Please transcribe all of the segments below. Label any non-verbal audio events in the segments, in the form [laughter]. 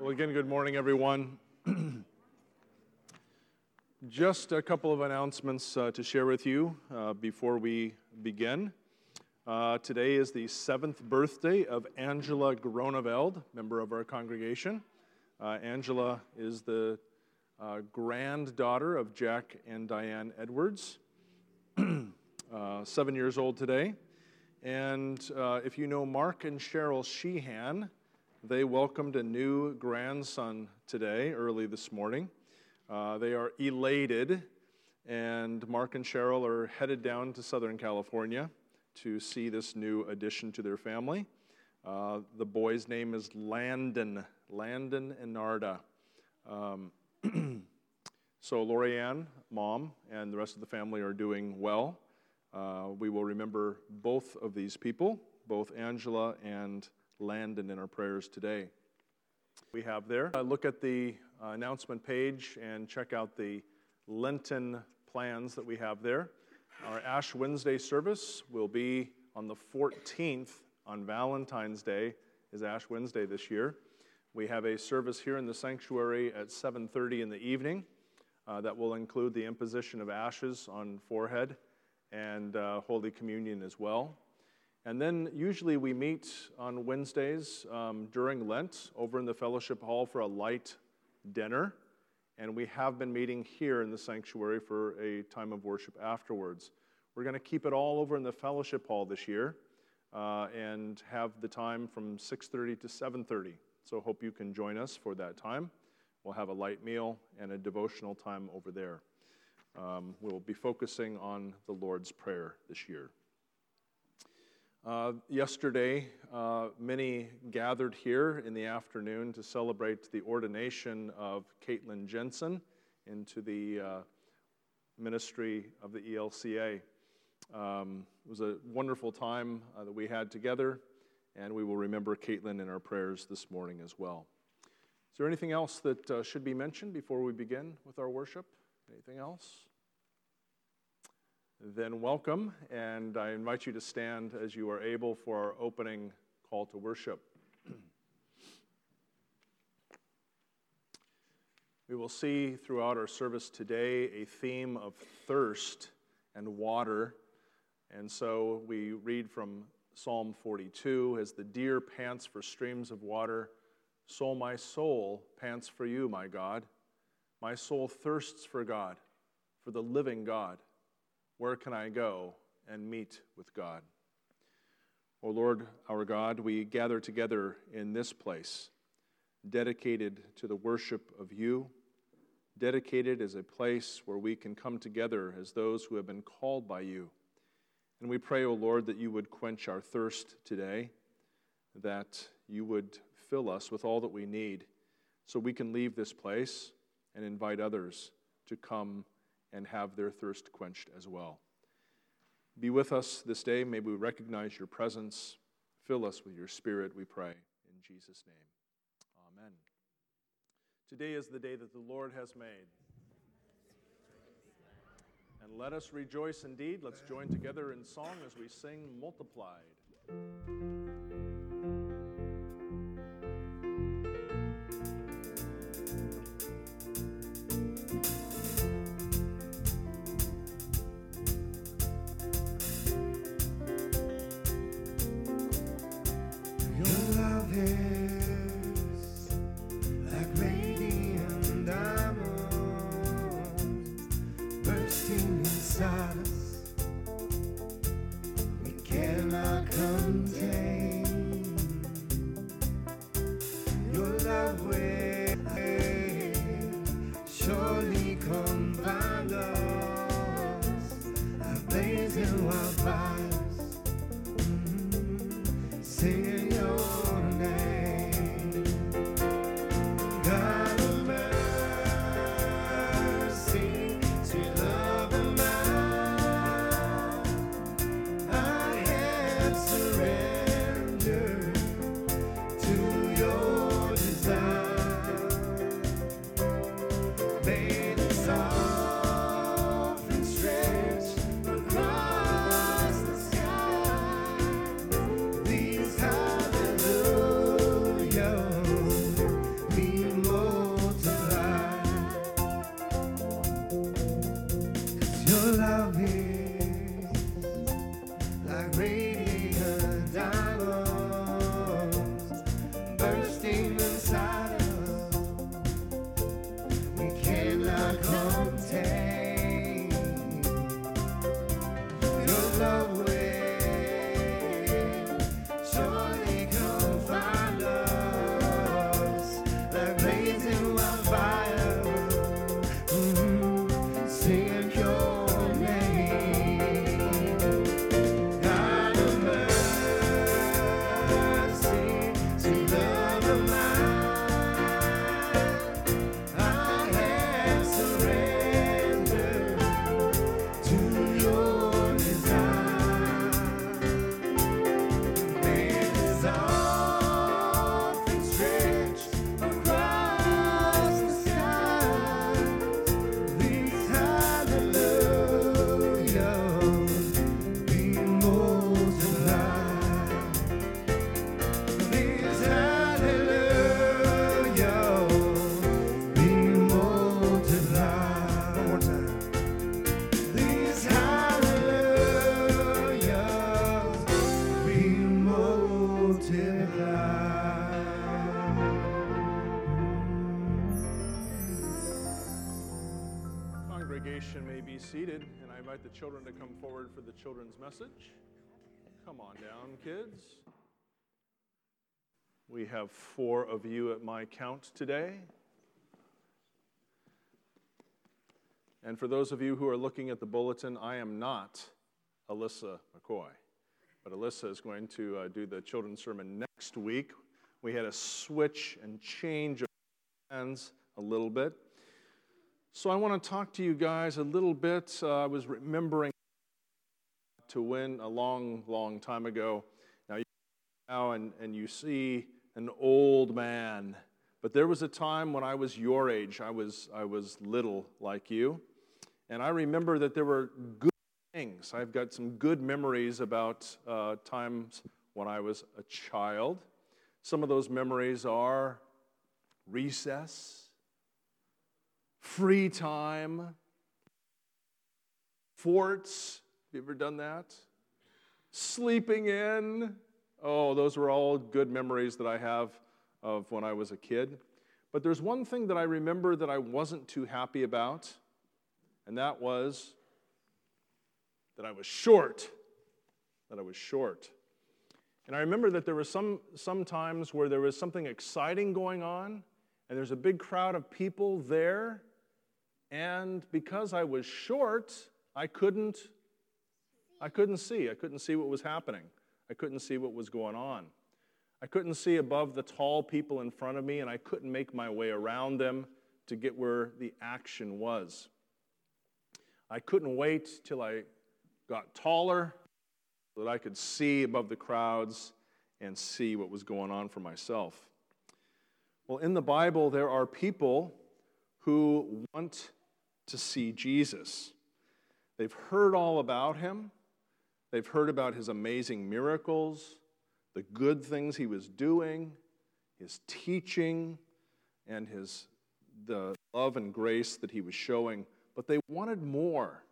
Well, again, good morning, everyone. [clears throat] Just a couple of announcements uh, to share with you uh, before we begin. Uh, today is the seventh birthday of Angela Groneveld, member of our congregation. Uh, Angela is the uh, granddaughter of Jack and Diane Edwards, [clears throat] uh, seven years old today. And if you know Mark and Cheryl Sheehan, they welcomed a new grandson today, early this morning. Uh, they are elated, and Mark and Cheryl are headed down to Southern California to see this new addition to their family. Uh, the boy's name is Landon, Landon and Narda. Um, [clears throat] so, Lorianne, mom, and the rest of the family are doing well. Uh, we will remember both of these people, both Angela and Landon in our prayers today. We have there. Uh, look at the uh, announcement page and check out the Lenten plans that we have there. Our Ash Wednesday service will be on the 14th on Valentine's Day is Ash Wednesday this year. We have a service here in the sanctuary at 7:30 in the evening uh, that will include the imposition of ashes on forehead and uh, Holy Communion as well. And then usually we meet on Wednesdays um, during Lent over in the fellowship hall for a light dinner. And we have been meeting here in the sanctuary for a time of worship afterwards. We're going to keep it all over in the fellowship hall this year uh, and have the time from 6.30 to 7.30. So hope you can join us for that time. We'll have a light meal and a devotional time over there. Um, we'll be focusing on the Lord's Prayer this year. Uh, yesterday, uh, many gathered here in the afternoon to celebrate the ordination of Caitlin Jensen into the uh, ministry of the ELCA. Um, it was a wonderful time uh, that we had together, and we will remember Caitlin in our prayers this morning as well. Is there anything else that uh, should be mentioned before we begin with our worship? Anything else? Then welcome, and I invite you to stand as you are able for our opening call to worship. [clears throat] we will see throughout our service today a theme of thirst and water. And so we read from Psalm 42 as the deer pants for streams of water, so my soul pants for you, my God. My soul thirsts for God, for the living God. Where can I go and meet with God? O Lord, our God, we gather together in this place, dedicated to the worship of you, dedicated as a place where we can come together as those who have been called by you. And we pray, O Lord, that you would quench our thirst today, that you would fill us with all that we need so we can leave this place and invite others to come and have their thirst quenched as well. Be with us this day. May we recognize your presence. Fill us with your spirit, we pray. In Jesus' name, amen. Today is the day that the Lord has made. And let us rejoice indeed. Let's join together in song as we sing Multiplied. Seated, and I invite the children to come forward for the children's message. Come on down, kids. We have four of you at my count today. And for those of you who are looking at the bulletin, I am not Alyssa McCoy, but Alyssa is going to uh, do the children's sermon next week. We had a switch and change of plans a little bit. So I want to talk to you guys a little bit. Uh, I was remembering to win a long, long time ago. Now, you now and, and you see an old man, but there was a time when I was your age. I was, I was little like you. And I remember that there were good things. I've got some good memories about uh, times when I was a child. Some of those memories are recess free time, forts. Have you ever done that? Sleeping in. Oh, those were all good memories that I have of when I was a kid. But there's one thing that I remember that I wasn't too happy about, and that was that I was short. That I was short. And I remember that there were some, some times where there was something exciting going on, and there's a big crowd of people there, and because I was short, I couldn't I couldn't see. I couldn't see what was happening. I couldn't see what was going on. I couldn't see above the tall people in front of me, and I couldn't make my way around them to get where the action was. I couldn't wait till I got taller so that I could see above the crowds and see what was going on for myself. Well, in the Bible, there are people who want to see Jesus. They've heard all about him, they've heard about his amazing miracles, the good things he was doing, his teaching, and his, the love and grace that he was showing, but they wanted more.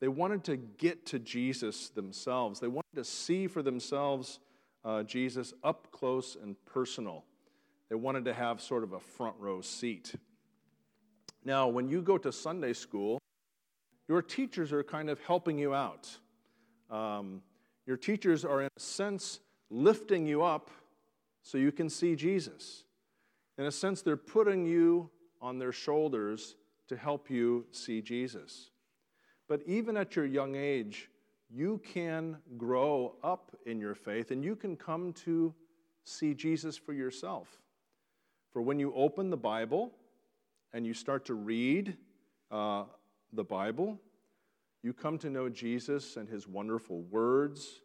They wanted to get to Jesus themselves. They wanted to see for themselves uh, Jesus up close and personal. They wanted to have sort of a front row seat. Now, when you go to Sunday school, your teachers are kind of helping you out. Um, your teachers are, in a sense, lifting you up so you can see Jesus. In a sense, they're putting you on their shoulders to help you see Jesus. But even at your young age, you can grow up in your faith and you can come to see Jesus for yourself. For when you open the Bible, and you start to read uh, the Bible, you come to know Jesus and his wonderful words,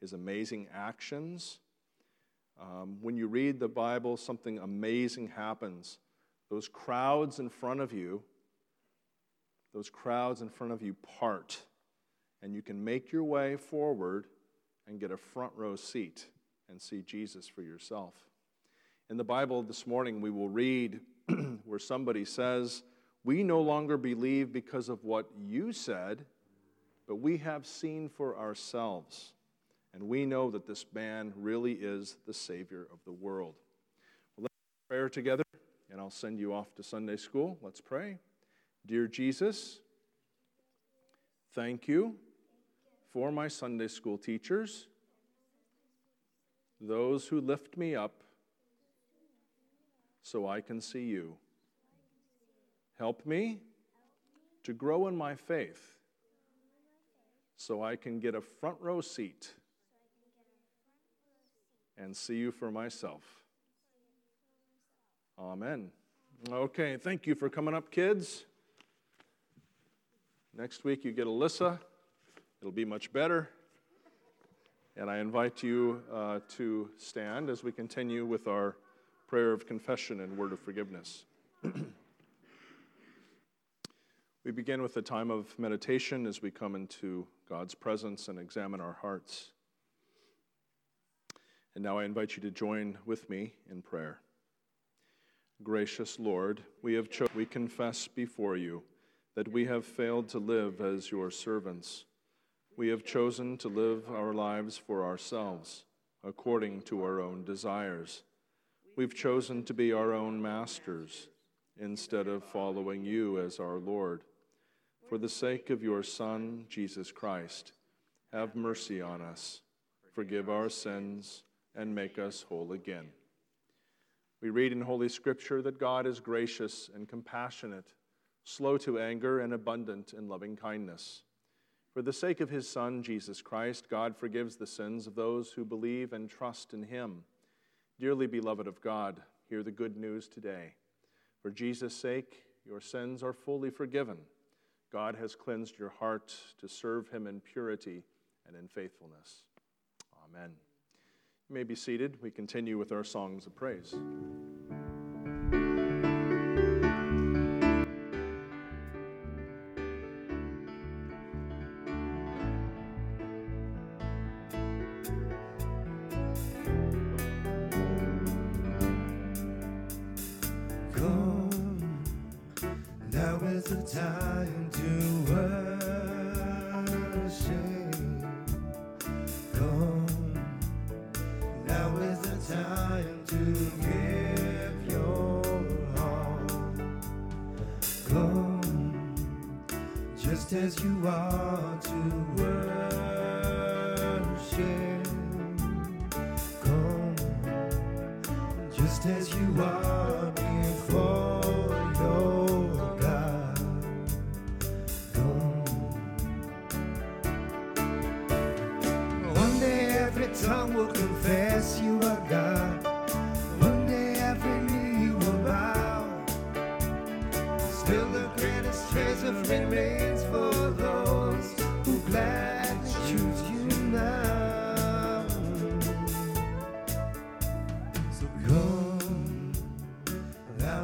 his amazing actions. Um, when you read the Bible, something amazing happens. Those crowds in front of you, those crowds in front of you part, and you can make your way forward and get a front row seat and see Jesus for yourself. In the Bible this morning, we will read [clears throat] where somebody says, We no longer believe because of what you said, but we have seen for ourselves. And we know that this man really is the Savior of the world. Well, let's pray together, and I'll send you off to Sunday school. Let's pray. Dear Jesus, thank you for my Sunday school teachers, those who lift me up so I can see you. Help me to grow in my faith so I can get a front row seat and see you for myself. Amen. Okay, thank you for coming up, kids. Next week you get Alyssa. It'll be much better. And I invite you uh, to stand as we continue with our prayer of confession and word of forgiveness. we begin with a time of meditation as we come into God's presence and examine our hearts. And now I invite you to join with me in prayer. Gracious Lord, we have cho- we confess before you that we have failed to live as your servants. We have chosen to live our lives for ourselves, according to our own desires. We've chosen to be our own masters instead of following you as our Lord. for the sake of your Son, Jesus Christ, have mercy on us, forgive our sins, and make us whole again. We read in Holy Scripture that God is gracious and compassionate, slow to anger, and abundant in loving kindness. For the sake of his Son, Jesus Christ, God forgives the sins of those who believe and trust in him. Dearly beloved of God, hear the good news today. For Jesus' sake, your sins are fully forgiven. God has cleansed your heart to serve him in purity and in faithfulness. Amen. You may be seated. We continue with our songs of praise.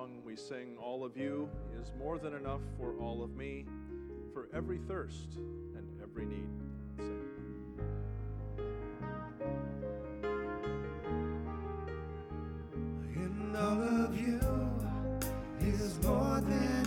song we sing, All of You, is more than enough for all of me, for every thirst and every need. In all of you is more than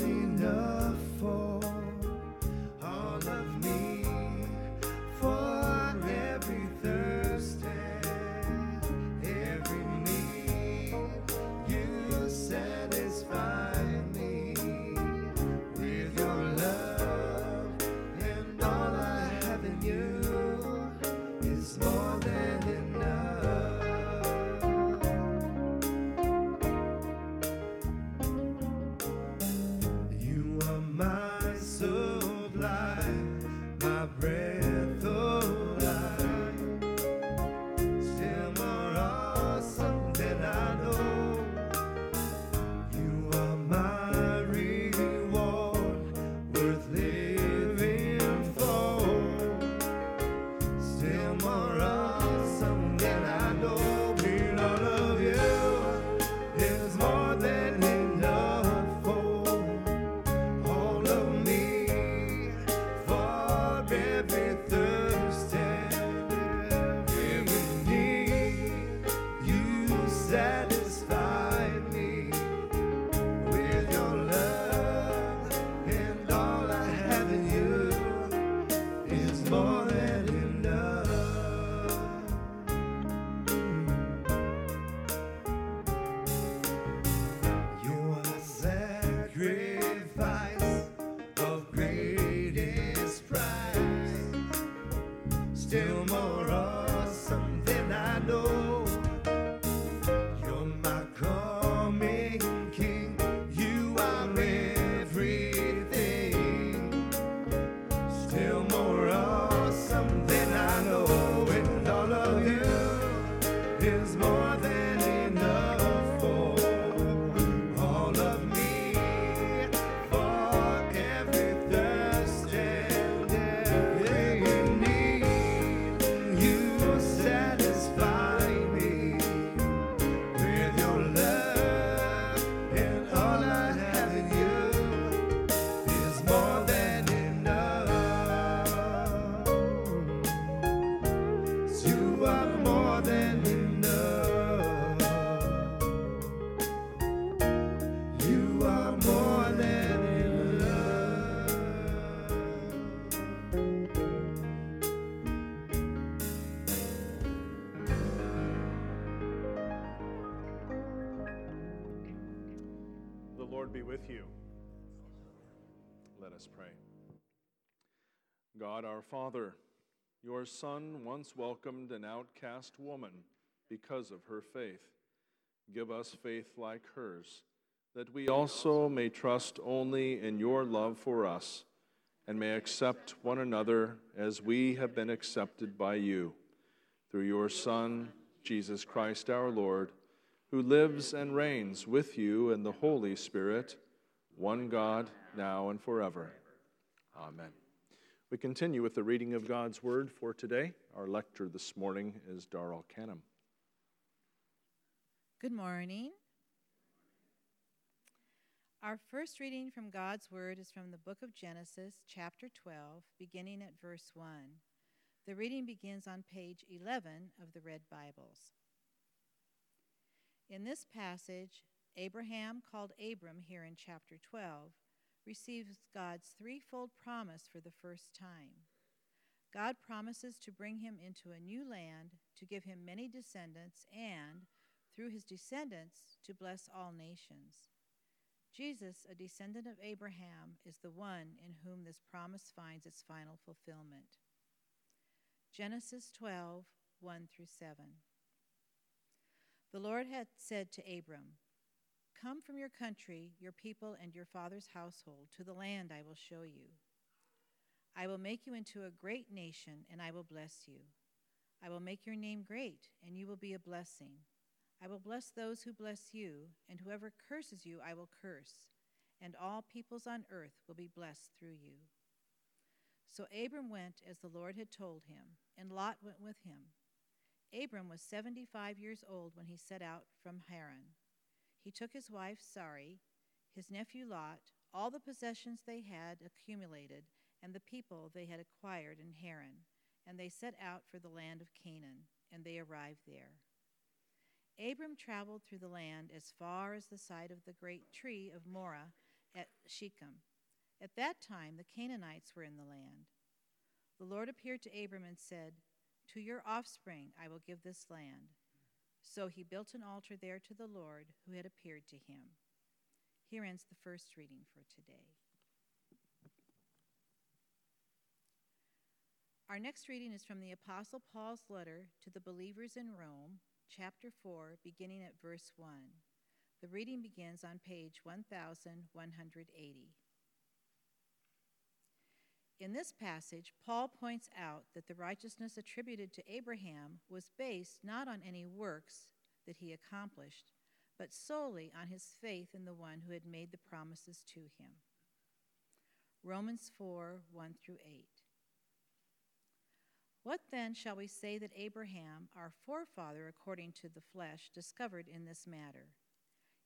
Father, your Son once welcomed an outcast woman because of her faith. Give us faith like hers, that we also may trust only in your love for us and may accept one another as we have been accepted by you. Through your Son, Jesus Christ our Lord, who lives and reigns with you in the Holy Spirit, one God, now and forever. Amen. We continue with the reading of God's Word for today. Our lector this morning is Darrell Canham. Good morning. Our first reading from God's Word is from the book of Genesis, chapter 12, beginning at verse 1. The reading begins on page 11 of the Red Bibles. In this passage, Abraham, called Abram here in chapter 12, receives God's threefold promise for the first time. God promises to bring him into a new land, to give him many descendants, and, through his descendants, to bless all nations. Jesus, a descendant of Abraham, is the one in whom this promise finds its final fulfillment. Genesis 12, 1 through 7. The Lord had said to Abram, Come from your country, your people, and your father's household to the land I will show you. I will make you into a great nation, and I will bless you. I will make your name great, and you will be a blessing. I will bless those who bless you, and whoever curses you I will curse, and all peoples on earth will be blessed through you. So Abram went as the Lord had told him, and Lot went with him. Abram was seventy five years old when he set out from Haran. He took his wife Sarai, his nephew Lot, all the possessions they had accumulated, and the people they had acquired in Haran, and they set out for the land of Canaan, and they arrived there. Abram traveled through the land as far as the site of the great tree of Moreh at Shechem. At that time, the Canaanites were in the land. The Lord appeared to Abram and said, To your offspring I will give this land. So he built an altar there to the Lord who had appeared to him. Here ends the first reading for today. Our next reading is from the Apostle Paul's letter to the believers in Rome, chapter 4, beginning at verse 1. The reading begins on page 1180. In this passage, Paul points out that the righteousness attributed to Abraham was based not on any works that he accomplished, but solely on his faith in the one who had made the promises to him. Romans 4 1 through 8. What then shall we say that Abraham, our forefather according to the flesh, discovered in this matter?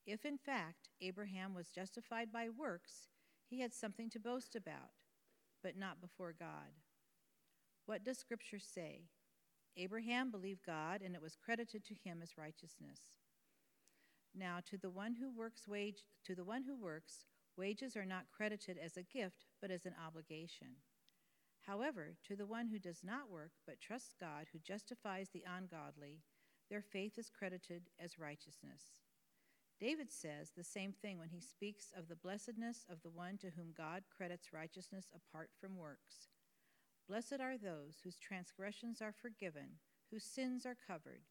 If in fact Abraham was justified by works, he had something to boast about, but not before God. What does Scripture say? Abraham believed God, and it was credited to him as righteousness. Now, to the one who works, wage, to the one who works, wages are not credited as a gift, but as an obligation. However, to the one who does not work, but trusts God, who justifies the ungodly, their faith is credited as righteousness. David says the same thing when he speaks of the blessedness of the one to whom God credits righteousness apart from works. Blessed are those whose transgressions are forgiven, whose sins are covered.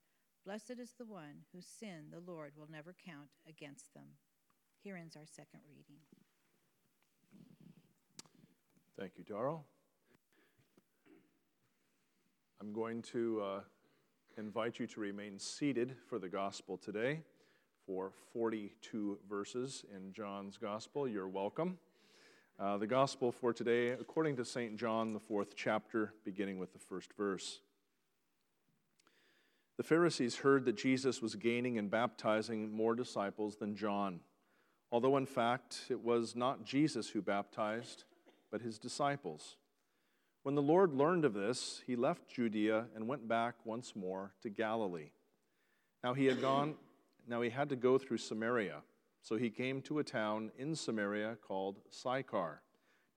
Blessed is the one whose sin the Lord will never count against them. Here ends our second reading. Thank you, Darrell. I'm going to uh, invite you to remain seated for the gospel today for 42 verses in John's gospel. You're welcome. Uh, the gospel for today, according to St. John, the fourth chapter, beginning with the first verse. The Pharisees heard that Jesus was gaining and baptizing more disciples than John, although in fact it was not Jesus who baptized, but his disciples. When the Lord learned of this, he left Judea and went back once more to Galilee. Now he had gone now he had to go through Samaria. So he came to a town in Samaria called Sychar,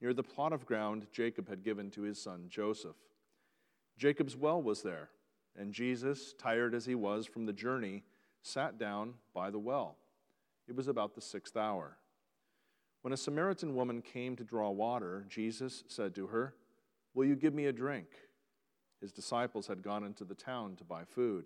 near the plot of ground Jacob had given to his son Joseph. Jacob's well was there, and Jesus, tired as he was from the journey, sat down by the well. It was about the sixth hour. When a Samaritan woman came to draw water, Jesus said to her, Will you give me a drink? His disciples had gone into the town to buy food.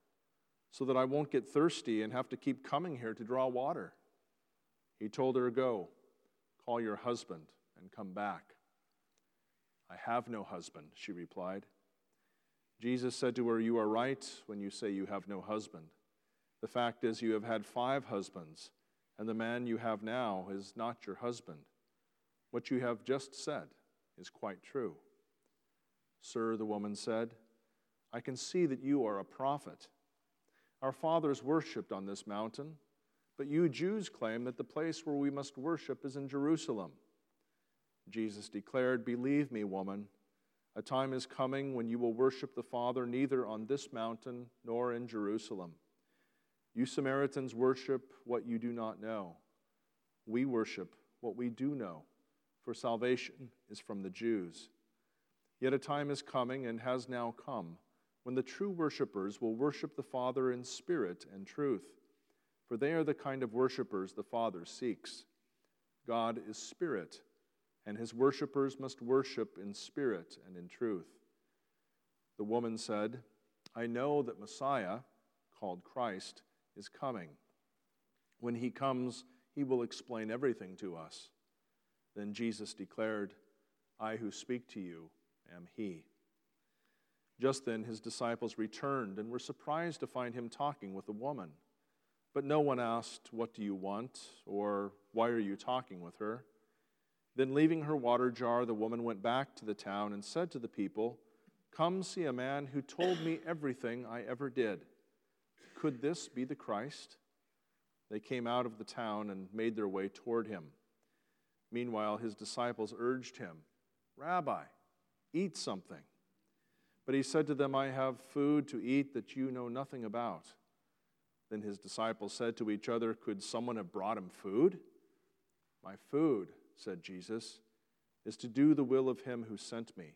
so that I won't get thirsty and have to keep coming here to draw water. He told her, Go, call your husband and come back. I have no husband, she replied. Jesus said to her, You are right when you say you have no husband. The fact is, you have had five husbands, and the man you have now is not your husband. What you have just said is quite true. Sir, the woman said, I can see that you are a prophet. Our fathers worshipped on this mountain, but you Jews claim that the place where we must worship is in Jerusalem. Jesus declared, Believe me, woman, a time is coming when you will worship the Father neither on this mountain nor in Jerusalem. You Samaritans worship what you do not know. We worship what we do know, for salvation is from the Jews. Yet a time is coming and has now come when the true worshippers will worship the Father in spirit and truth, for they are the kind of worshippers the Father seeks. God is spirit, and his worshippers must worship in spirit and in truth. The woman said, I know that Messiah, called Christ, is coming. When he comes, he will explain everything to us. Then Jesus declared, I who speak to you am he. Just then his disciples returned and were surprised to find him talking with a woman. But no one asked, What do you want? or Why are you talking with her? Then, leaving her water jar, the woman went back to the town and said to the people, Come see a man who told me everything I ever did. Could this be the Christ? They came out of the town and made their way toward him. Meanwhile, his disciples urged him, Rabbi, eat something. But he said to them, I have food to eat that you know nothing about. Then his disciples said to each other, Could someone have brought him food? My food, said Jesus, is to do the will of him who sent me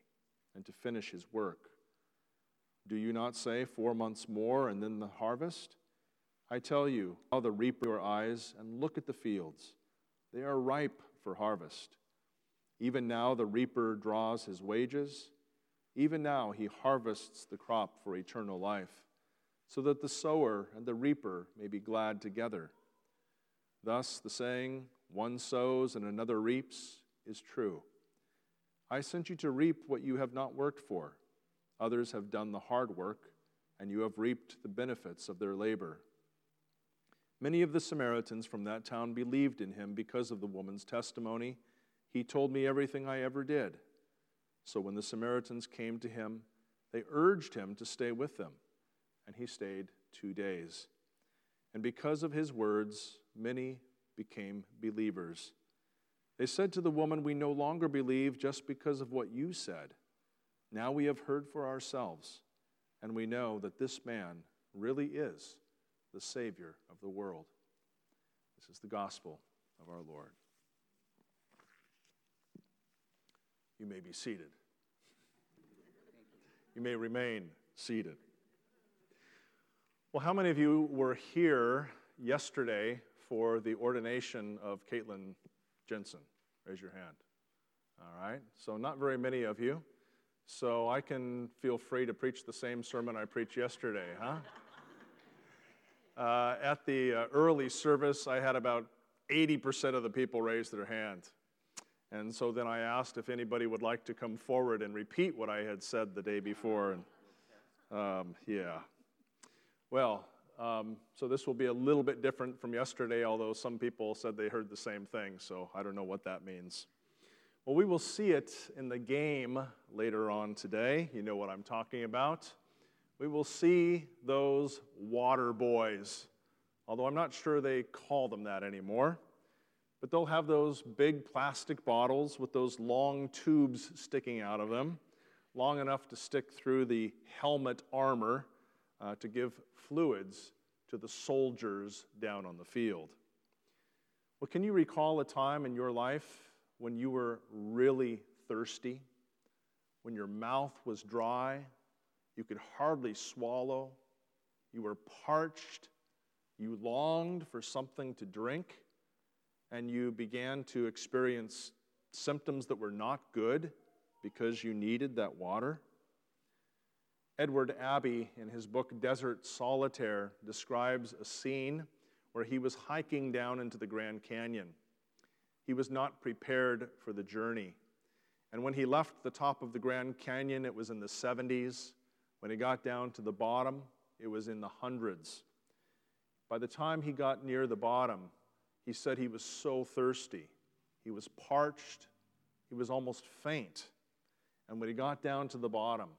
and to finish his work. Do you not say, Four months more and then the harvest? I tell you, how the reaper your eyes and look at the fields. They are ripe for harvest. Even now the reaper draws his wages. Even now he harvests the crop for eternal life, so that the sower and the reaper may be glad together. Thus, the saying, one sows and another reaps, is true. I sent you to reap what you have not worked for. Others have done the hard work, and you have reaped the benefits of their labor. Many of the Samaritans from that town believed in him because of the woman's testimony. He told me everything I ever did. So when the Samaritans came to him, they urged him to stay with them, and he stayed two days. And because of his words, many became believers. They said to the woman, We no longer believe just because of what you said. Now we have heard for ourselves, and we know that this man really is the Savior of the world. This is the gospel of our Lord. You may be seated. You may remain seated. Well, how many of you were here yesterday for the ordination of Caitlin Jensen? Raise your hand. All right, so not very many of you. So I can feel free to preach the same sermon I preached yesterday, huh? Uh, at the uh, early service, I had about 80% of the people raise their hand. And so then I asked if anybody would like to come forward and repeat what I had said the day before. And um, yeah. Well, um, so this will be a little bit different from yesterday, although some people said they heard the same thing, so I don't know what that means. Well, we will see it in the game later on today. You know what I'm talking about. We will see those water boys, although I'm not sure they call them that anymore. But they'll have those big plastic bottles with those long tubes sticking out of them, long enough to stick through the helmet armor uh, to give fluids to the soldiers down on the field. Well, can you recall a time in your life when you were really thirsty, when your mouth was dry, you could hardly swallow, you were parched, you longed for something to drink, and you began to experience symptoms that were not good because you needed that water? Edward Abbey, in his book Desert Solitaire, describes a scene where he was hiking down into the Grand Canyon. He was not prepared for the journey. And when he left the top of the Grand Canyon, it was in the 70s. When he got down to the bottom, it was in the hundreds. By the time he got near the bottom, he said he was so thirsty. He was parched. He was almost faint. And when he got down to the bottom,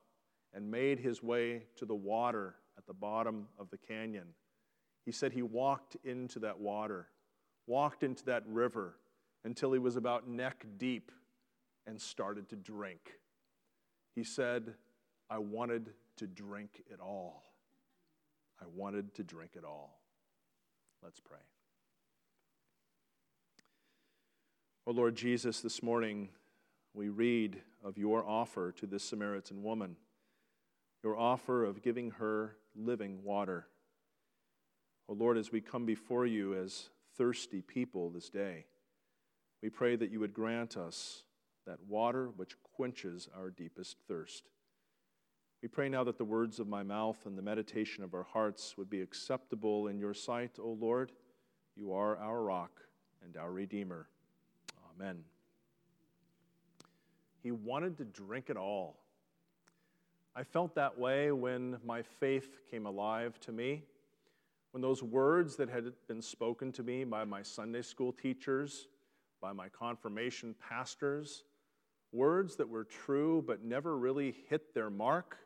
and made his way to the water at the bottom of the canyon. He said he walked into that water, walked into that river until he was about neck deep and started to drink. He said, I wanted to drink it all. I wanted to drink it all. Let's pray. Oh Lord Jesus, this morning we read of your offer to this Samaritan woman your offer of giving her living water. Oh Lord, as we come before you as thirsty people this day, we pray that you would grant us that water which quenches our deepest thirst. We pray now that the words of my mouth and the meditation of our hearts would be acceptable in your sight, O Lord. You are our rock and our Redeemer. Amen. He wanted to drink it all. I felt that way when my faith came alive to me, when those words that had been spoken to me by my Sunday school teachers, by my confirmation pastors, words that were true but never really hit their mark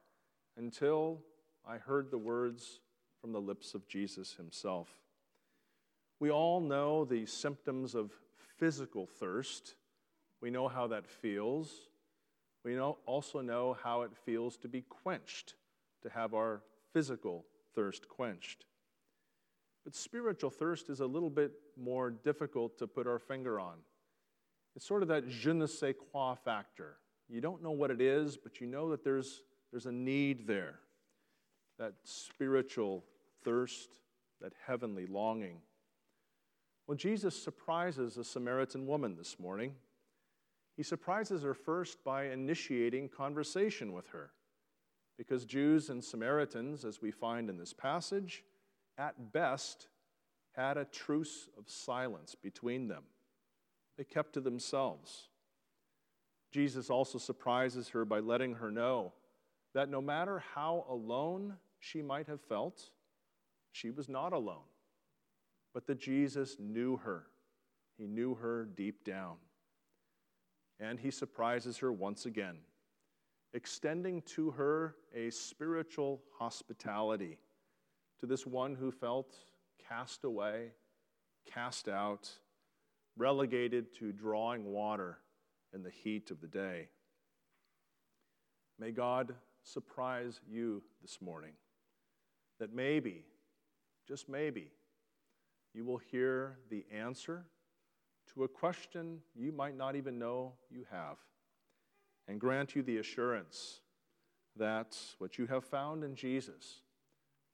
until I heard the words from the lips of Jesus himself. We all know the symptoms of physical thirst. We know how that feels. We know, also know how it feels to be quenched, to have our physical thirst quenched. But spiritual thirst is a little bit more difficult to put our finger on. It's sort of that je ne sais quoi factor. You don't know what it is, but you know that there's, there's a need there. That spiritual thirst, that heavenly longing. Well, Jesus surprises a Samaritan woman this morning he surprises her first by initiating conversation with her. Because Jews and Samaritans, as we find in this passage, at best had a truce of silence between them. They kept to themselves. Jesus also surprises her by letting her know that no matter how alone she might have felt, she was not alone, but that Jesus knew her. He knew her deep down and he surprises her once again, extending to her a spiritual hospitality to this one who felt cast away, cast out, relegated to drawing water in the heat of the day. May God surprise you this morning that maybe, just maybe, you will hear the answer to a question you might not even know you have, and grant you the assurance that what you have found in Jesus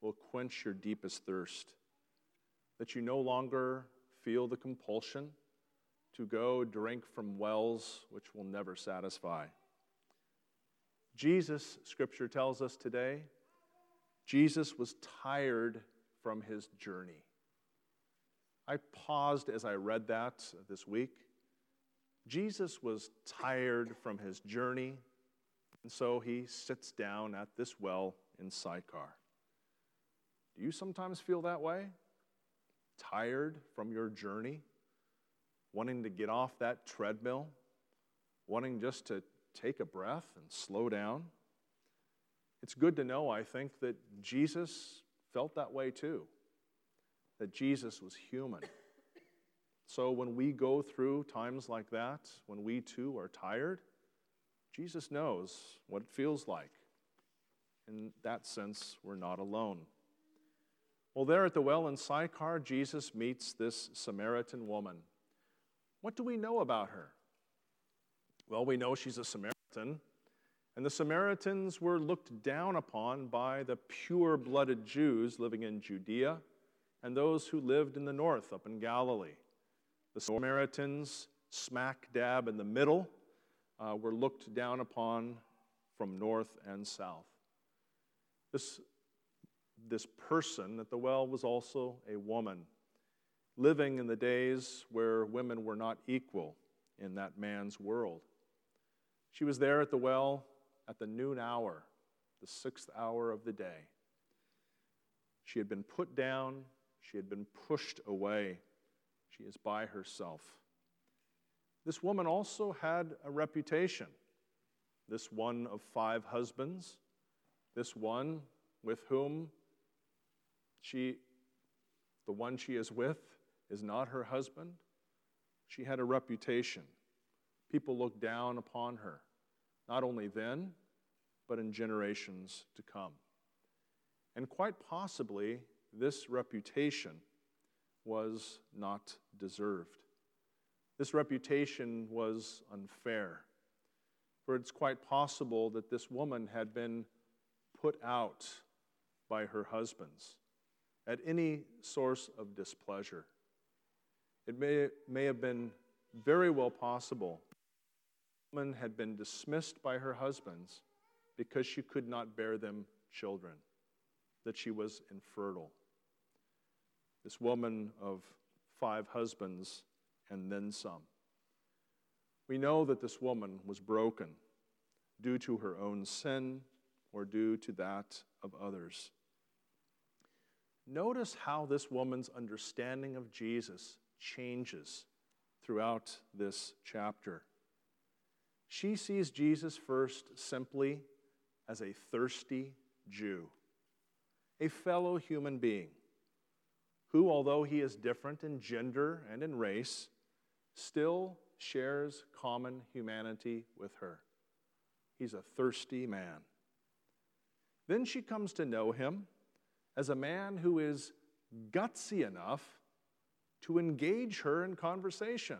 will quench your deepest thirst, that you no longer feel the compulsion to go drink from wells which will never satisfy. Jesus, Scripture tells us today, Jesus was tired from his journey. I paused as I read that this week. Jesus was tired from his journey, and so he sits down at this well in Sychar. Do you sometimes feel that way? Tired from your journey? Wanting to get off that treadmill? Wanting just to take a breath and slow down? It's good to know, I think, that Jesus felt that way too that Jesus was human. So when we go through times like that, when we too are tired, Jesus knows what it feels like. In that sense, we're not alone. Well, there at the well in Sychar, Jesus meets this Samaritan woman. What do we know about her? Well, we know she's a Samaritan, and the Samaritans were looked down upon by the pure blooded Jews living in Judea and those who lived in the north, up in Galilee. The Samaritans, smack dab in the middle, uh, were looked down upon from north and south. This, this person at the well was also a woman, living in the days where women were not equal in that man's world. She was there at the well at the noon hour, the sixth hour of the day. She had been put down she had been pushed away. She is by herself. This woman also had a reputation. This one of five husbands, this one with whom she, the one she is with, is not her husband. She had a reputation. People looked down upon her, not only then, but in generations to come. And quite possibly, this reputation was not deserved. This reputation was unfair. For it's quite possible that this woman had been put out by her husbands at any source of displeasure. It may, may have been very well possible the woman had been dismissed by her husbands because she could not bear them children, that she was infertile this woman of five husbands and then some. We know that this woman was broken due to her own sin or due to that of others. Notice how this woman's understanding of Jesus changes throughout this chapter. She sees Jesus first simply as a thirsty Jew, a fellow human being who, although he is different in gender and in race, still shares common humanity with her. He's a thirsty man. Then she comes to know him as a man who is gutsy enough to engage her in conversation.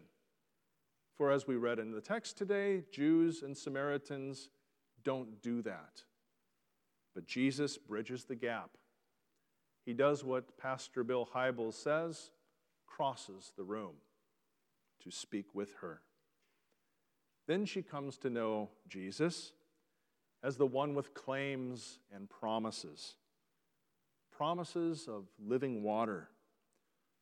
For as we read in the text today, Jews and Samaritans don't do that. But Jesus bridges the gap he does what Pastor Bill Hybels says crosses the room to speak with her. Then she comes to know Jesus as the one with claims and promises promises of living water,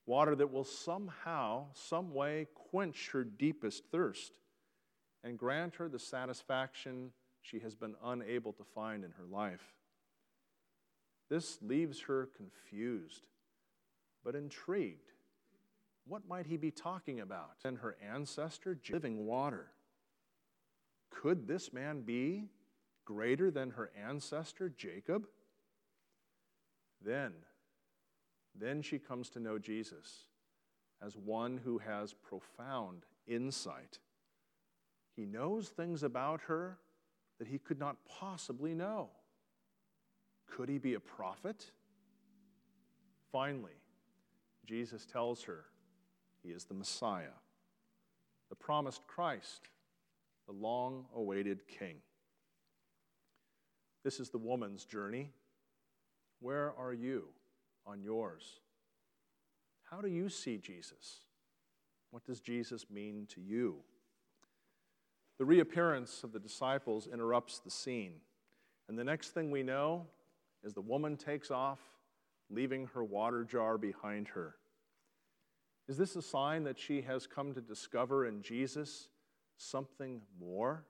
water that will somehow, some way, quench her deepest thirst and grant her the satisfaction she has been unable to find in her life. This leaves her confused, but intrigued. What might he be talking about? And her ancestor, living water. Could this man be greater than her ancestor, Jacob? Then, Then she comes to know Jesus as one who has profound insight. He knows things about her that he could not possibly know. Could he be a prophet? Finally, Jesus tells her he is the Messiah, the promised Christ, the long awaited King. This is the woman's journey. Where are you on yours? How do you see Jesus? What does Jesus mean to you? The reappearance of the disciples interrupts the scene. And the next thing we know is the woman takes off, leaving her water jar behind her. Is this a sign that she has come to discover in Jesus something more?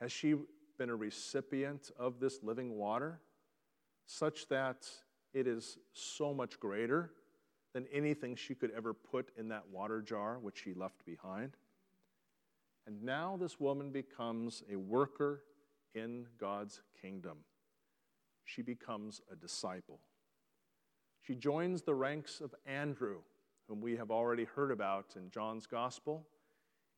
Has she been a recipient of this living water such that it is so much greater than anything she could ever put in that water jar which she left behind? And now this woman becomes a worker in God's kingdom. She becomes a disciple. She joins the ranks of Andrew, whom we have already heard about in John's gospel.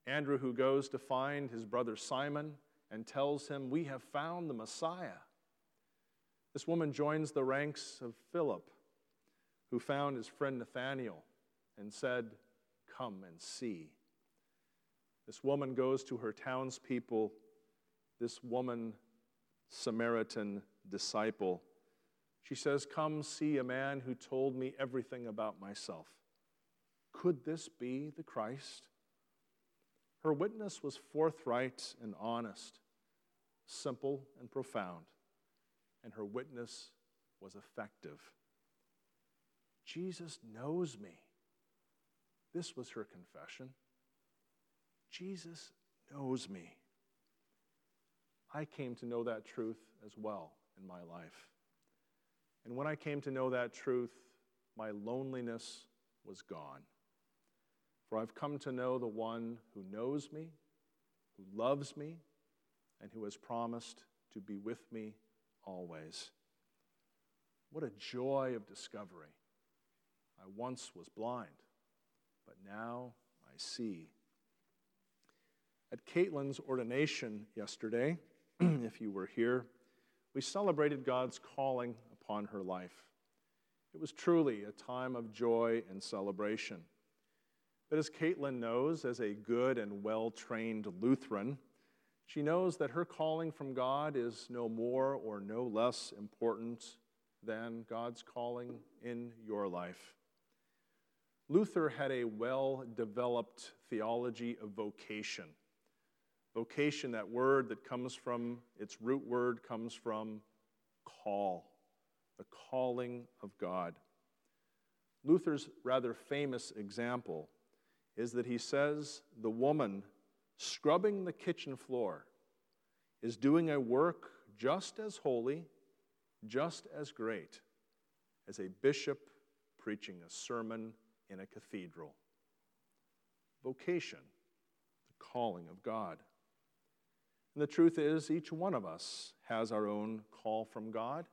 Andrew, who goes to find his brother Simon and tells him, We have found the Messiah. This woman joins the ranks of Philip, who found his friend Nathanael and said, Come and see. This woman goes to her townspeople, this woman, Samaritan disciple. She says, Come see a man who told me everything about myself. Could this be the Christ? Her witness was forthright and honest, simple and profound, and her witness was effective. Jesus knows me. This was her confession. Jesus knows me. I came to know that truth as well in my life. And when I came to know that truth, my loneliness was gone. For I've come to know the one who knows me, who loves me, and who has promised to be with me always. What a joy of discovery. I once was blind, but now I see. At Caitlin's ordination yesterday, [clears throat] if you were here, we celebrated God's calling upon her life. It was truly a time of joy and celebration. But as Caitlin knows, as a good and well trained Lutheran, she knows that her calling from God is no more or no less important than God's calling in your life. Luther had a well developed theology of vocation. Vocation, that word that comes from, its root word comes from call, the calling of God. Luther's rather famous example is that he says the woman scrubbing the kitchen floor is doing a work just as holy, just as great as a bishop preaching a sermon in a cathedral. Vocation, the calling of God. And the truth is, each one of us has our own call from God.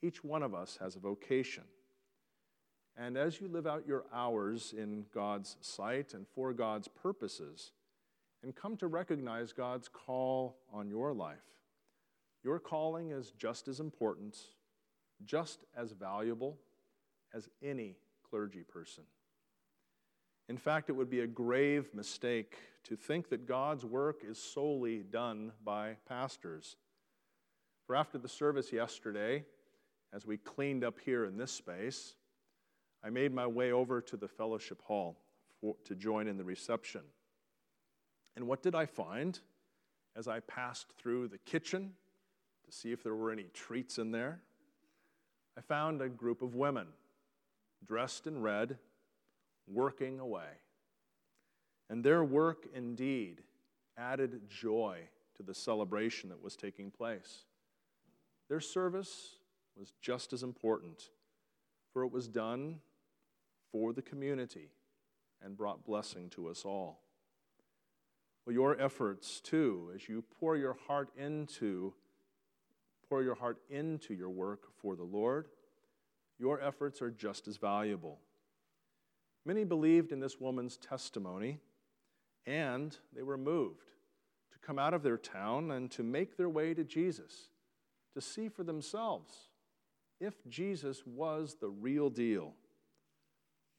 Each one of us has a vocation. And as you live out your hours in God's sight and for God's purposes, and come to recognize God's call on your life, your calling is just as important, just as valuable as any clergy person. In fact, it would be a grave mistake to think that God's work is solely done by pastors. For after the service yesterday, as we cleaned up here in this space, I made my way over to the fellowship hall for, to join in the reception. And what did I find as I passed through the kitchen to see if there were any treats in there? I found a group of women dressed in red working away. And their work indeed added joy to the celebration that was taking place. Their service was just as important, for it was done for the community and brought blessing to us all. Well, your efforts too, as you pour your heart into pour your heart into your work for the Lord, your efforts are just as valuable. Many believed in this woman's testimony, and they were moved to come out of their town and to make their way to Jesus, to see for themselves if Jesus was the real deal.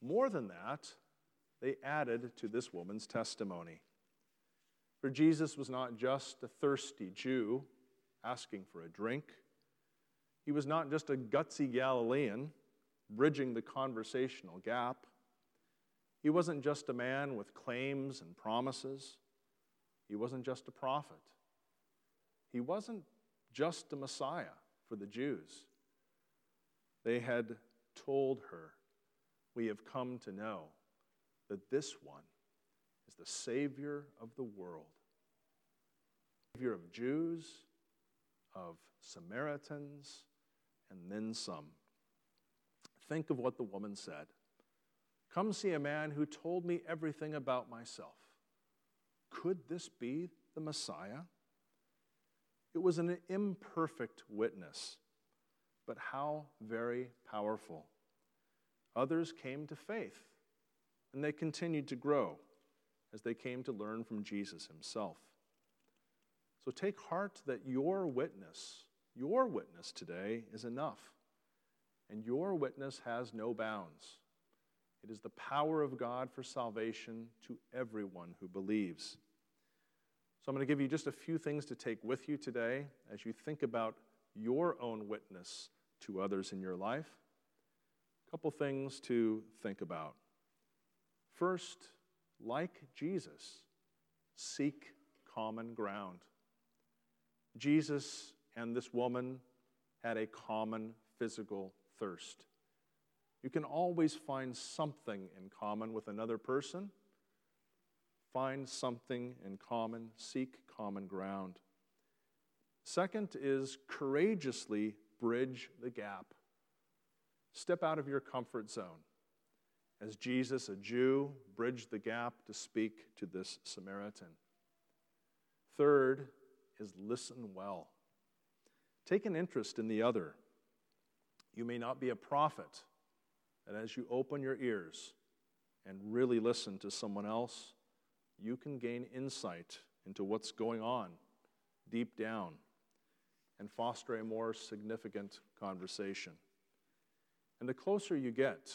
More than that, they added to this woman's testimony. For Jesus was not just a thirsty Jew asking for a drink, he was not just a gutsy Galilean bridging the conversational gap. He wasn't just a man with claims and promises. He wasn't just a prophet. He wasn't just a Messiah for the Jews. They had told her, We have come to know that this one is the Savior of the world. Savior of Jews, of Samaritans, and then some. Think of what the woman said Come see a man who told me everything about myself. Could this be the Messiah? It was an imperfect witness, but how very powerful. Others came to faith, and they continued to grow as they came to learn from Jesus himself. So take heart that your witness, your witness today is enough, and your witness has no bounds. It is the power of God for salvation to everyone who believes. So I'm going to give you just a few things to take with you today as you think about your own witness to others in your life. A couple things to think about. First, like Jesus, seek common ground. Jesus and this woman had a common physical thirst. You can always find something in common with another person. Find something in common, seek common ground. Second is courageously bridge the gap. Step out of your comfort zone. As Jesus, a Jew, bridged the gap to speak to this Samaritan. Third is listen well. Take an interest in the other. You may not be a prophet, and as you open your ears and really listen to someone else, you can gain insight into what's going on deep down and foster a more significant conversation. And the closer you get,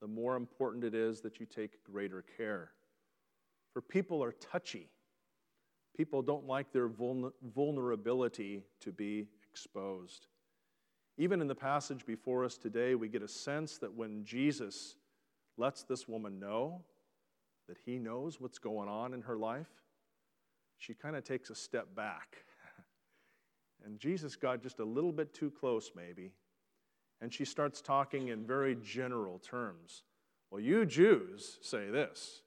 the more important it is that you take greater care. For people are touchy. People don't like their vulnerability to be exposed. Even in the passage before us today, we get a sense that when Jesus lets this woman know that he knows what's going on in her life, she kind of takes a step back. [laughs] and Jesus got just a little bit too close, maybe, and she starts talking in very general terms. Well, you Jews say this,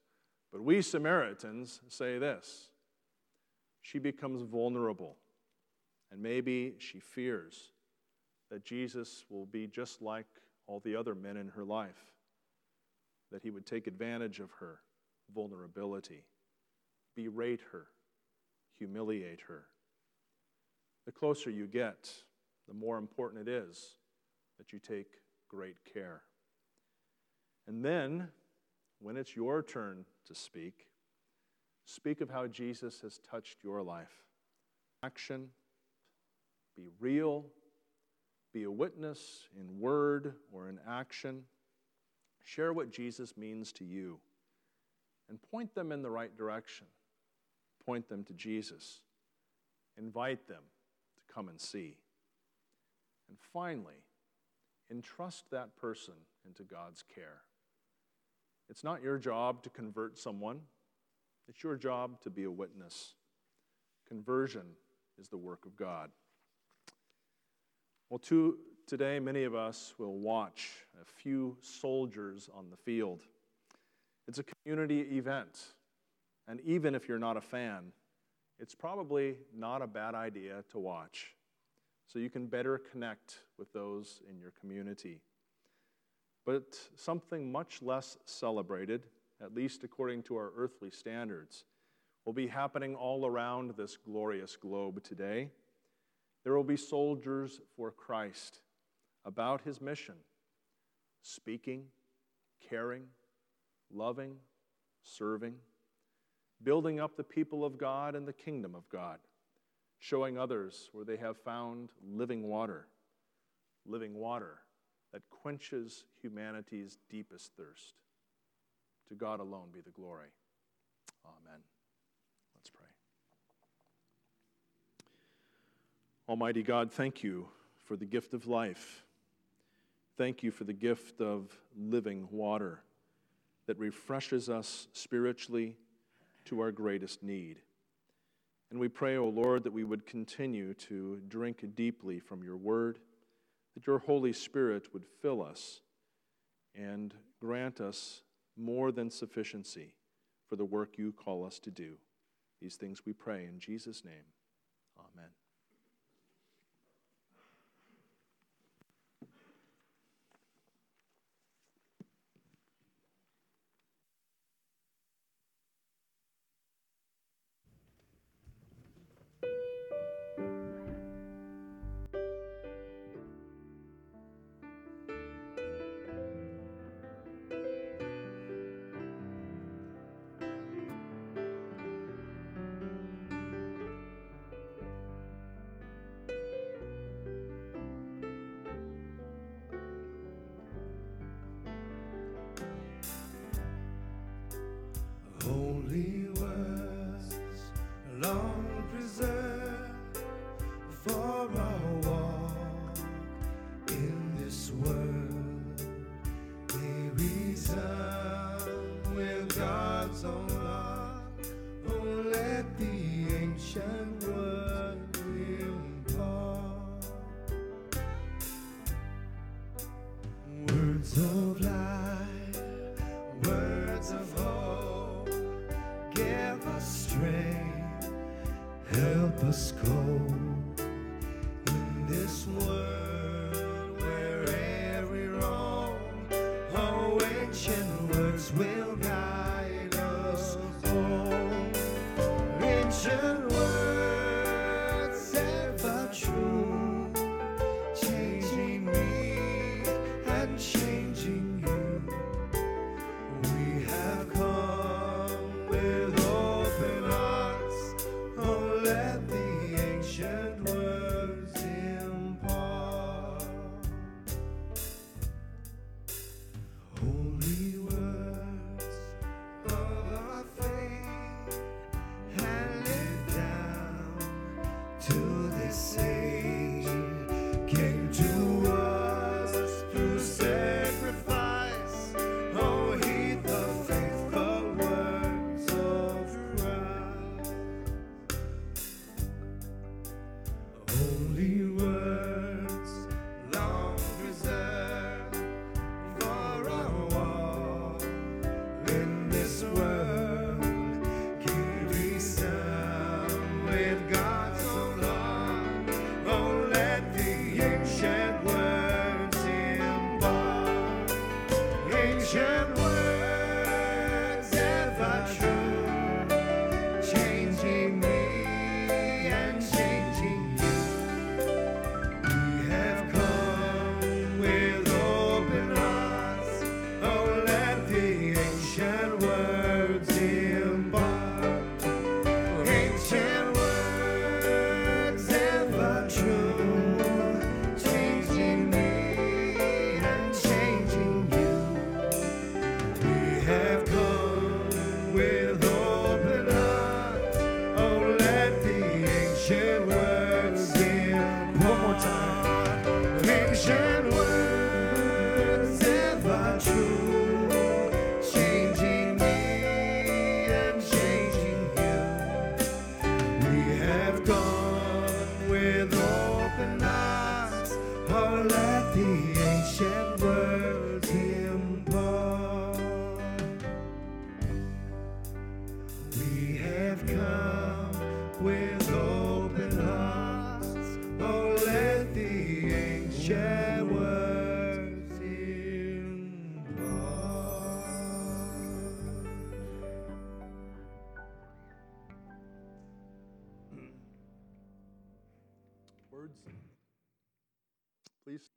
but we Samaritans say this. She becomes vulnerable, and maybe she fears that Jesus will be just like all the other men in her life, that he would take advantage of her vulnerability, berate her, humiliate her. The closer you get, the more important it is that you take great care. And then, when it's your turn to speak, speak of how Jesus has touched your life. Action, be real, be a witness in word or in action. Share what Jesus means to you and point them in the right direction. Point them to Jesus. Invite them to come and see. And finally, entrust that person into God's care. It's not your job to convert someone, it's your job to be a witness. Conversion is the work of God. Well, to, today, many of us will watch a few soldiers on the field. It's a community event, and even if you're not a fan, it's probably not a bad idea to watch so you can better connect with those in your community. But something much less celebrated, at least according to our earthly standards, will be happening all around this glorious globe today. There will be soldiers for Christ about his mission speaking, caring, loving, serving, building up the people of God and the kingdom of God, showing others where they have found living water, living water that quenches humanity's deepest thirst. To God alone be the glory. Amen. Let's pray. Almighty God, thank you for the gift of life. Thank you for the gift of living water that refreshes us spiritually to our greatest need. And we pray, O Lord, that we would continue to drink deeply from your word, that your Holy Spirit would fill us and grant us more than sufficiency for the work you call us to do. These things we pray in Jesus' name. Words. Please.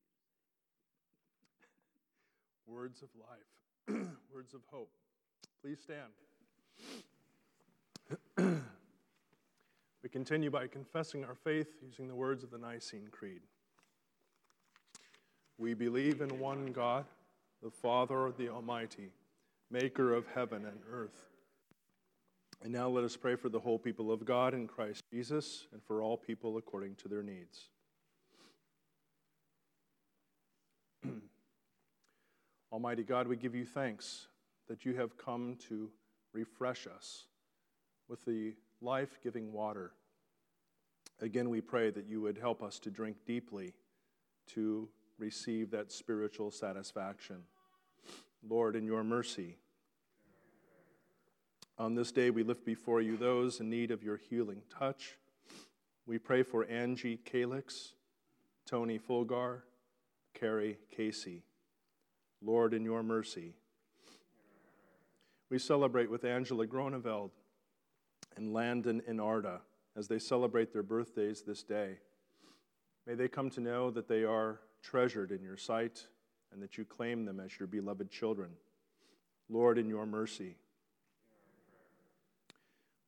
words of life, [clears throat] words of hope. Please stand. [clears throat] we continue by confessing our faith using the words of the Nicene Creed. We believe in one God, the Father, the Almighty, maker of heaven and earth. And now let us pray for the whole people of God in Christ Jesus and for all people according to their needs. [clears throat] Almighty God, we give you thanks that you have come to refresh us with the life giving water. Again, we pray that you would help us to drink deeply to receive that spiritual satisfaction. Lord, in your mercy, on this day we lift before you those in need of your healing touch. We pray for Angie Calix, Tony Fulgar, Carrie Casey. Lord, in your mercy. We celebrate with Angela Groneveld and Landon Inarda as they celebrate their birthdays this day. May they come to know that they are treasured in your sight and that you claim them as your beloved children. Lord, in your mercy.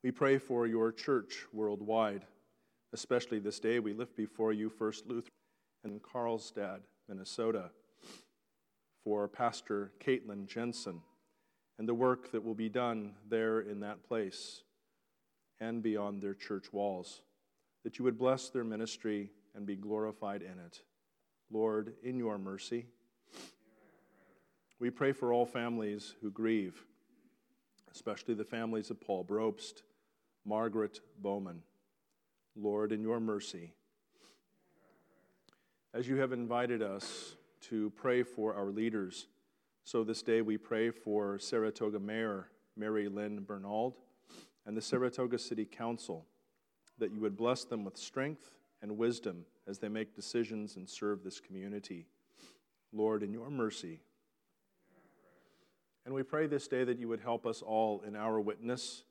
We pray for your church worldwide, especially this day. We lift before you First Lutheran in Carlsbad, Minnesota for Pastor Caitlin Jensen and the work that will be done there in that place and beyond their church walls, that you would bless their ministry and be glorified in it. Lord, in your mercy, we pray for all families who grieve, especially the families of Paul Brobst, Margaret Bowman. Lord, in your mercy, as you have invited us to pray for our leaders. So this day we pray for Saratoga Mayor Mary Lynn Bernald and the Saratoga City Council that you would bless them with strength and wisdom as they make decisions and serve this community. Lord, in your mercy. And we pray this day that you would help us all in our witness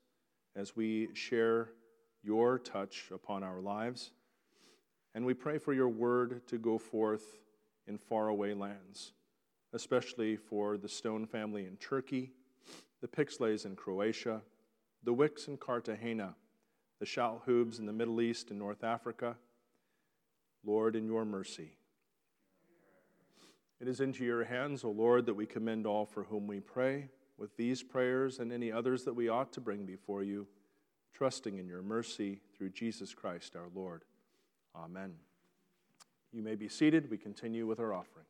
as we share your touch upon our lives. And we pray for your word to go forth in faraway lands, especially for the Stone family in Turkey, the Pixleys in Croatia, the Wicks in Cartagena, the Shalhoubs in the Middle East and North Africa. Lord, in your mercy. It is into your hands, O Lord, that we commend all for whom we pray, with these prayers and any others that we ought to bring before you, trusting in your mercy through Jesus Christ our Lord. Amen. You may be seated. We continue with our offering.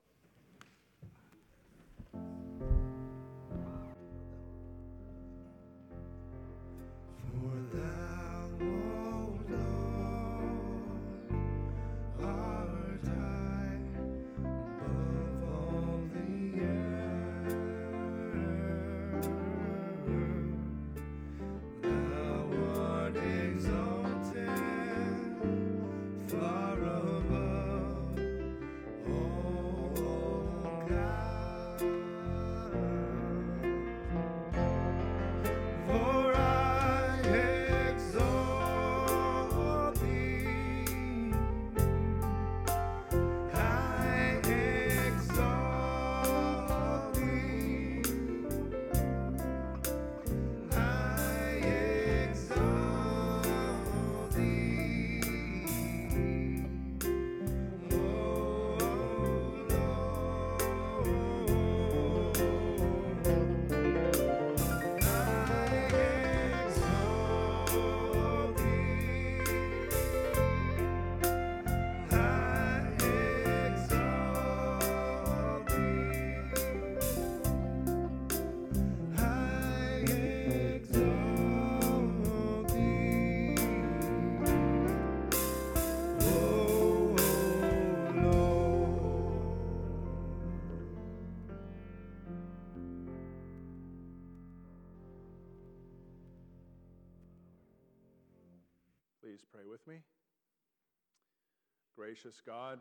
gracious God,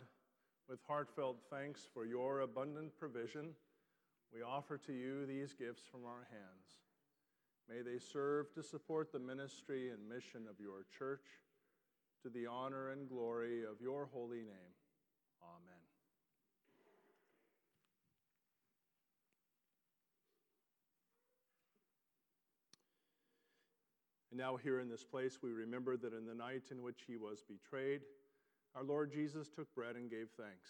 with heartfelt thanks for your abundant provision, we offer to you these gifts from our hands. May they serve to support the ministry and mission of your church to the honor and glory of your holy name. Amen. And now, here in this place, we remember that in the night in which he was betrayed, our Lord Jesus took bread and gave thanks.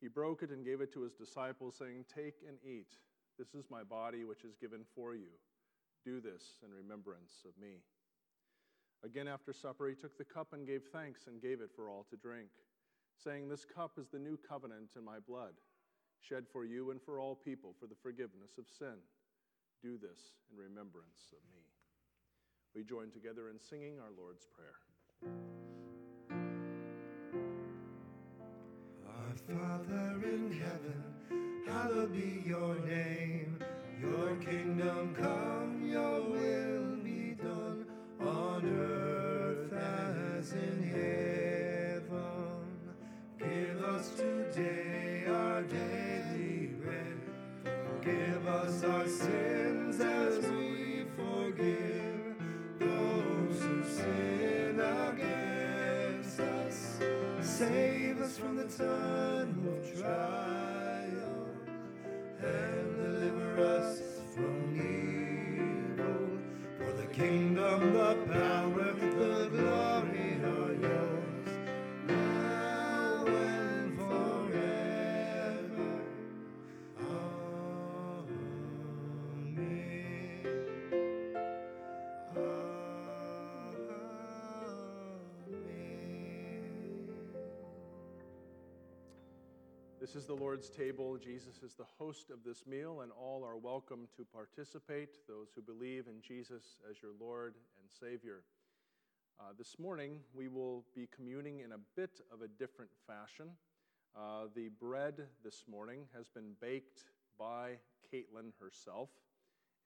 He broke it and gave it to his disciples, saying, Take and eat. This is my body, which is given for you. Do this in remembrance of me. Again, after supper, he took the cup and gave thanks and gave it for all to drink, saying, This cup is the new covenant in my blood, shed for you and for all people for the forgiveness of sin. Do this in remembrance of me. We join together in singing our Lord's Prayer. Father in heaven, hallowed be your name. Your kingdom come, your will be done on earth as in heaven. Give us today our daily bread. Forgive us our sins as we forgive those who sin against us. From the time of trial and deliver us from evil. For the kingdom, the power, This is the Lord's table. Jesus is the host of this meal, and all are welcome to participate, those who believe in Jesus as your Lord and Savior. Uh, this morning, we will be communing in a bit of a different fashion. Uh, the bread this morning has been baked by Caitlin herself.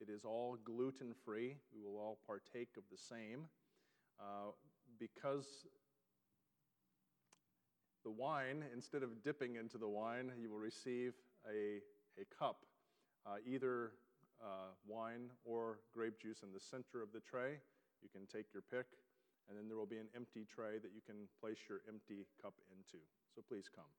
It is all gluten free. We will all partake of the same. Uh, because the wine, instead of dipping into the wine, you will receive a, a cup, uh, either uh, wine or grape juice in the center of the tray. You can take your pick, and then there will be an empty tray that you can place your empty cup into. So please come.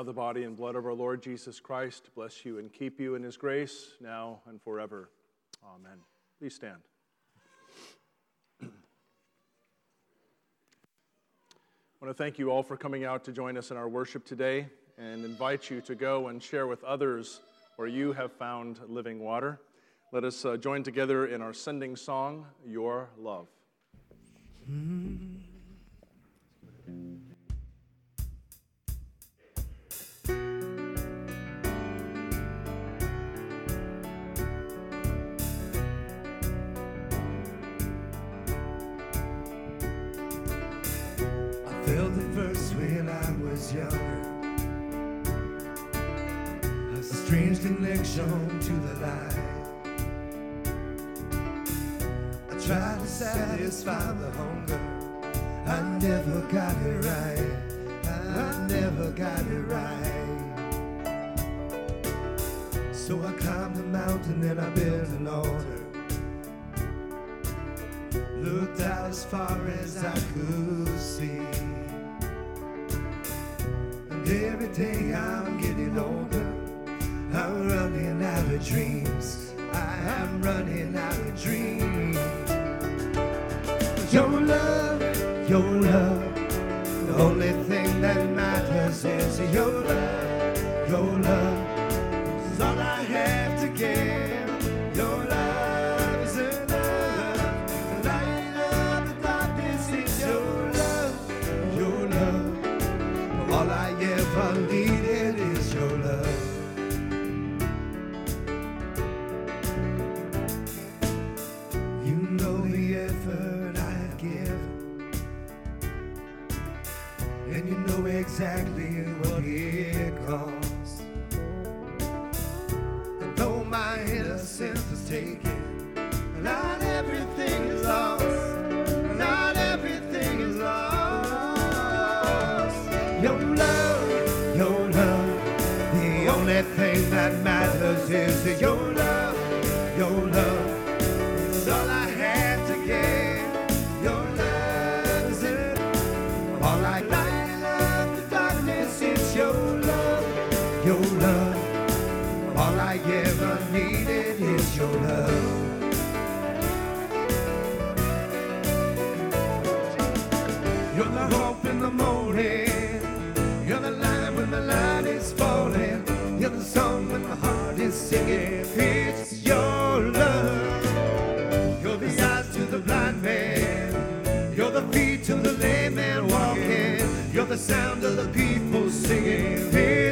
Now the body and blood of our Lord Jesus Christ bless you and keep you in his grace now and forever. Amen. Please stand. [clears throat] I want to thank you all for coming out to join us in our worship today and invite you to go and share with others where you have found living water. Let us uh, join together in our sending song, Your Love. Mm-hmm. Strange connection to the light. I tried to satisfy the hunger. I never got it right. I never got it right. So I climbed the mountain and I built an altar. Looked out as far as I could see. Every day I'm getting older. I'm running out of dreams. I am running out of dreams. Your love, your love. The only thing that matters is your love, your love. Is all I singing, it's your love. You're the eyes to the blind man. You're the feet to the lame man walking. You're the sound of the people singing, it's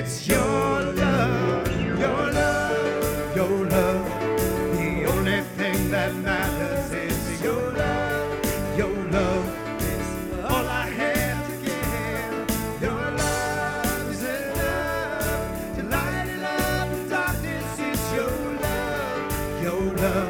great